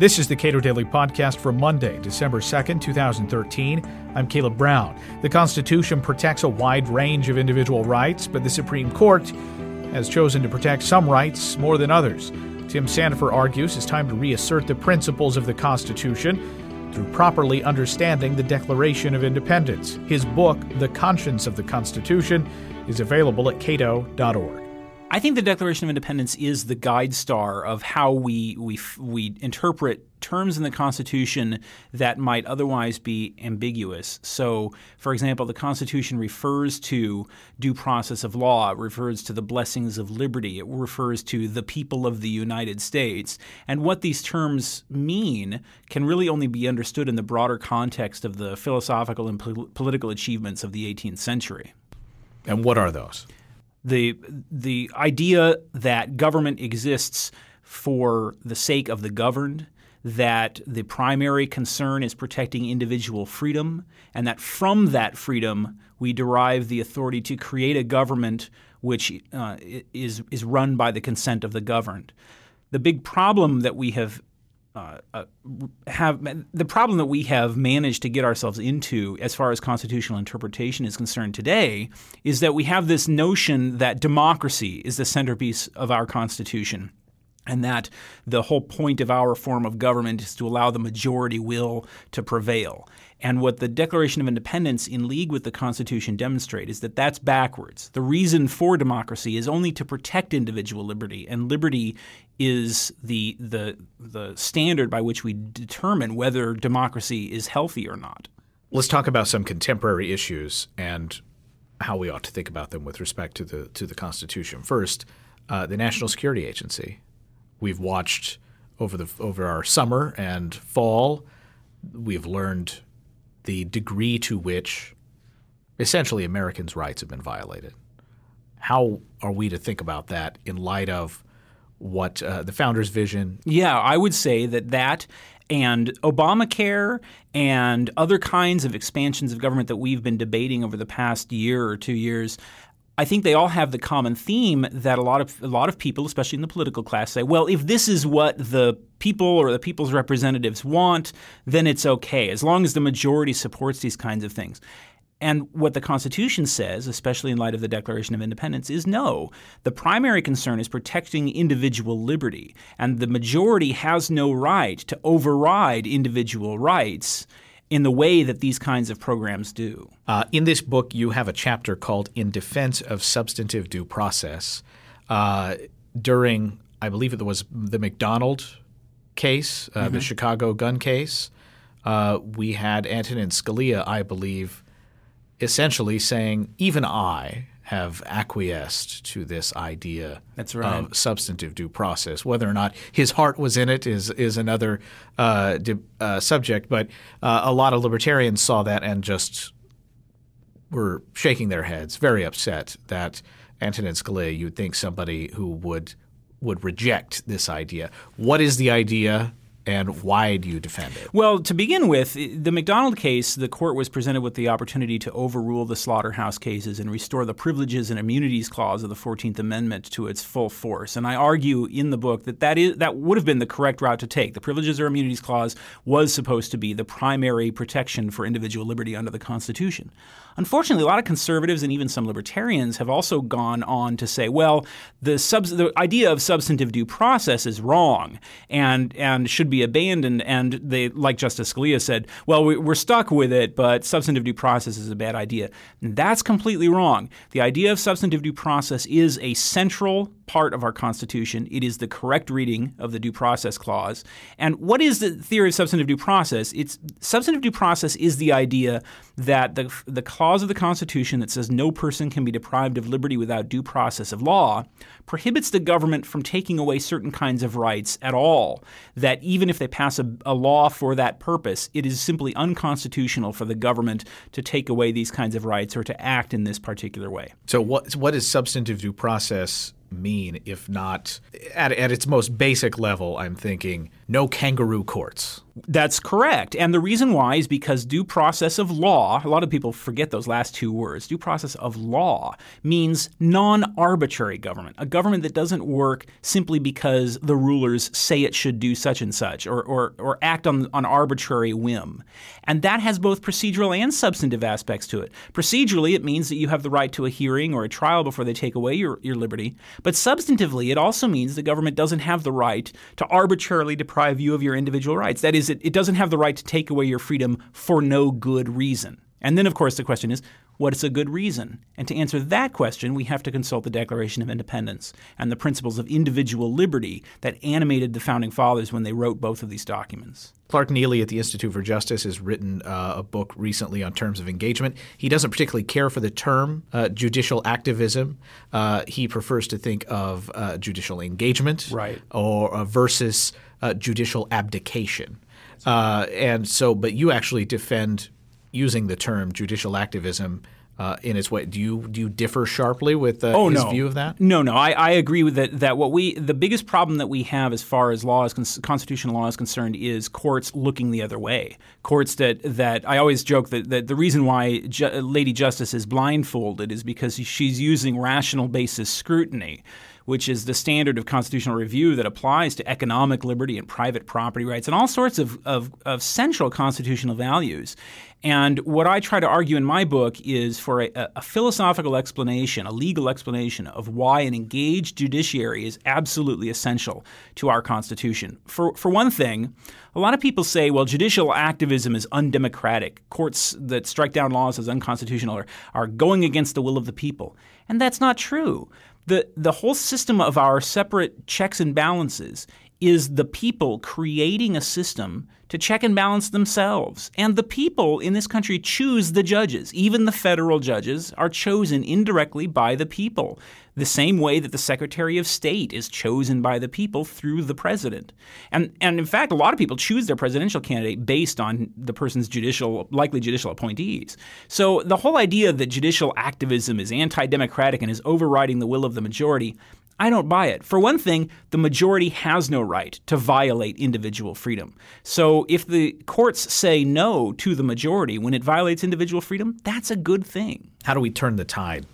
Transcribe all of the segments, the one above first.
This is the Cato Daily Podcast for Monday, December 2nd, 2013. I'm Caleb Brown. The Constitution protects a wide range of individual rights, but the Supreme Court has chosen to protect some rights more than others. Tim Sandefur argues it's time to reassert the principles of the Constitution through properly understanding the Declaration of Independence. His book, The Conscience of the Constitution, is available at cato.org. I think the Declaration of Independence is the guide star of how we we we interpret terms in the Constitution that might otherwise be ambiguous. So, for example, the Constitution refers to due process of law, it refers to the blessings of liberty, it refers to the people of the United States. And what these terms mean can really only be understood in the broader context of the philosophical and po- political achievements of the 18th century. And what are those? The the idea that government exists for the sake of the governed, that the primary concern is protecting individual freedom, and that from that freedom we derive the authority to create a government which uh, is is run by the consent of the governed. The big problem that we have uh, uh, have the problem that we have managed to get ourselves into as far as constitutional interpretation is concerned today is that we have this notion that democracy is the centerpiece of our constitution and that the whole point of our form of government is to allow the majority will to prevail. And what the Declaration of Independence, in league with the Constitution, demonstrate is that that's backwards. The reason for democracy is only to protect individual liberty, and liberty is the the the standard by which we determine whether democracy is healthy or not. Let's talk about some contemporary issues and how we ought to think about them with respect to the to the Constitution. First, uh, the National Security Agency we've watched over the over our summer and fall. We've learned the degree to which essentially Americans' rights have been violated. How are we to think about that in light of what uh, the founders' vision? Yeah, I would say that that and Obamacare and other kinds of expansions of government that we've been debating over the past year or two years I think they all have the common theme that a lot of a lot of people, especially in the political class, say, well, if this is what the people or the people's representatives want, then it's okay as long as the majority supports these kinds of things. And what the Constitution says, especially in light of the Declaration of Independence, is no. The primary concern is protecting individual liberty, and the majority has no right to override individual rights in the way that these kinds of programs do. Uh, in this book, you have a chapter called In Defense of Substantive Due Process. Uh, during, I believe it was the McDonald case, uh, mm-hmm. the Chicago gun case, uh, we had Antonin Scalia, I believe, essentially saying, even I, have acquiesced to this idea right. of substantive due process. Whether or not his heart was in it is is another uh, di- uh, subject, but uh, a lot of libertarians saw that and just were shaking their heads, very upset that Antonin Scalia, you'd think somebody who would would reject this idea. What is the idea? And why do you defend it? Well, to begin with, the McDonald case, the court was presented with the opportunity to overrule the slaughterhouse cases and restore the privileges and immunities clause of the 14th Amendment to its full force. And I argue in the book that that, is, that would have been the correct route to take. The privileges or immunities clause was supposed to be the primary protection for individual liberty under the Constitution. Unfortunately, a lot of conservatives and even some libertarians have also gone on to say, well, the, the idea of substantive due process is wrong and, and should be abandoned. And they, like Justice Scalia said, well, we, are stuck with it, but substantive due process is a bad idea. And that's completely wrong. The idea of substantive due process is a central part of our Constitution. It is the correct reading of the Due Process Clause. And what is the theory of substantive due process? It's substantive due process is the idea that the the clause of the Constitution that says no person can be deprived of liberty without due process of law prohibits the government from taking away certain kinds of rights at all. That even if they pass a, a law for that purpose, it is simply unconstitutional for the government to take away these kinds of rights or to act in this particular way. So what what is substantive due process mean if not at, at its most basic level? I'm thinking no kangaroo courts. That's correct. And the reason why is because due process of law, a lot of people forget those last two words. Due process of law means non arbitrary government, a government that doesn't work simply because the rulers say it should do such and such or, or, or act on, on arbitrary whim. And that has both procedural and substantive aspects to it. Procedurally, it means that you have the right to a hearing or a trial before they take away your, your liberty. But substantively, it also means the government doesn't have the right to arbitrarily deprive you of your individual rights. That is, it, it doesn't have the right to take away your freedom for no good reason. And then, of course, the question is what is a good reason? And to answer that question, we have to consult the Declaration of Independence and the principles of individual liberty that animated the Founding Fathers when they wrote both of these documents. Clark Neily at the Institute for Justice has written uh, a book recently on terms of engagement. He doesn't particularly care for the term uh, judicial activism. Uh, he prefers to think of uh, judicial engagement right. or uh, versus uh, judicial abdication. and so, but you actually defend using the term judicial activism uh, in its way. Do you do you differ sharply with uh, oh, his no. view of that? No, no. I, I agree with that. That what we the biggest problem that we have as far as law is constitutional law is concerned is courts looking the other way. Courts that that I always joke that, that the reason why Ju- Lady Justice is blindfolded is because she's using rational basis scrutiny which is the standard of constitutional review that applies to economic liberty and private property rights and all sorts of, of, of central constitutional values. And what I try to argue in my book is for a, a, philosophical explanation, a legal explanation of why an engaged judiciary is absolutely essential to our Constitution. For, for one thing, a lot of people say, well, judicial activism is undemocratic. Courts that strike down laws as unconstitutional are, are going against the will of the people. And that's not true the the whole system of our separate checks and balances is the people creating a system to check and balance themselves. And the people in this country choose the judges. Even the federal judges are chosen indirectly by the people, the same way that the Secretary of State is chosen by the people through the president. And, and in fact, a lot of people choose their presidential candidate based on the person's judicial, likely judicial appointees. So the whole idea that judicial activism is anti democratic and is overriding the will of the majority I don't buy it. For one thing, the majority has no right to violate individual freedom. So if the courts say no to the majority when it violates individual freedom, that's a good thing. How do we turn the tide?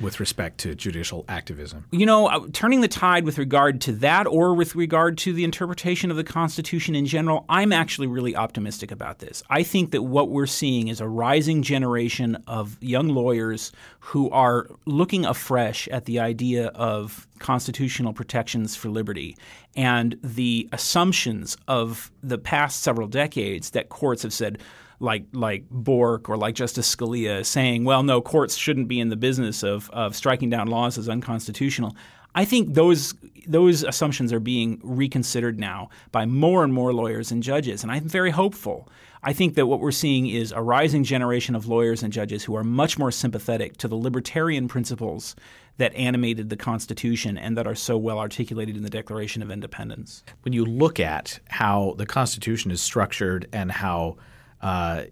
With respect to judicial activism? You know, uh, turning the tide with regard to that or with regard to the interpretation of the Constitution in general, I'm actually really optimistic about this. I think that what we're seeing is a rising generation of young lawyers who are looking afresh at the idea of constitutional protections for liberty and the assumptions of the past several decades that courts have said, like like Bork or like Justice Scalia saying, well, no, courts shouldn't be in the business of, of striking down laws as unconstitutional. I think those those assumptions are being reconsidered now by more and more lawyers and judges, and I'm very hopeful. I think that what we're seeing is a rising generation of lawyers and judges who are much more sympathetic to the libertarian principles that animated the Constitution and that are so well articulated in the Declaration of Independence. When you look at how the Constitution is structured and how uh,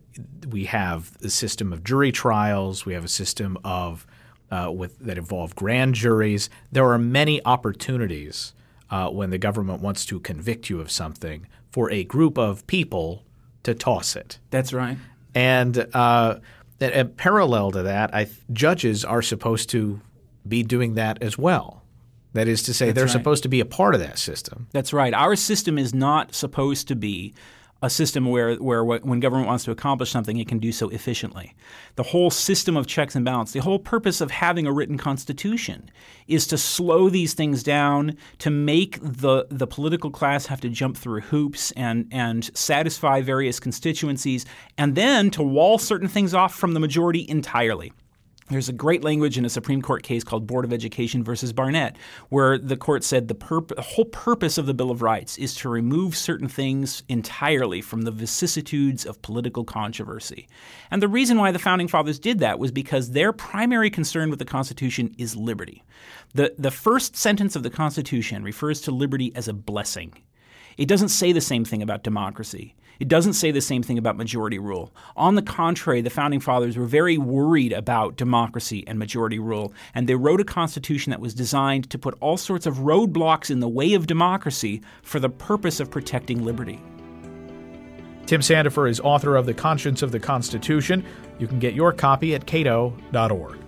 we have a system of jury trials. We have a system of uh, with that involve grand juries. There are many opportunities uh, when the government wants to convict you of something for a group of people to toss it. That's right. And, uh, and parallel to that, I, judges are supposed to be doing that as well. That is to say, That's they're right. supposed to be a part of that system. That's right. Our system is not supposed to be a system where, where when government wants to accomplish something, it can do so efficiently. The whole system of checks and balance, the whole purpose of having a written constitution is to slow these things down, to make the, the political class have to jump through hoops and, and satisfy various constituencies, and then to wall certain things off from the majority entirely. There's a great language in a Supreme Court case called Board of Education versus Barnette, where the court said the, the, whole purpose of the Bill of Rights is to remove certain things entirely from the vicissitudes of political controversy. And the reason why the Founding Fathers did that was because their primary concern with the Constitution is liberty. The, the first sentence of the Constitution refers to liberty as a blessing. It doesn't say the same thing about democracy. It doesn't say the same thing about majority rule. On the contrary, the founding fathers were very worried about democracy and majority rule, and they wrote a constitution that was designed to put all sorts of roadblocks in the way of democracy for the purpose of protecting liberty. Tim Sandefur is author of The Conscience of the Constitution. You can get your copy at cato.org.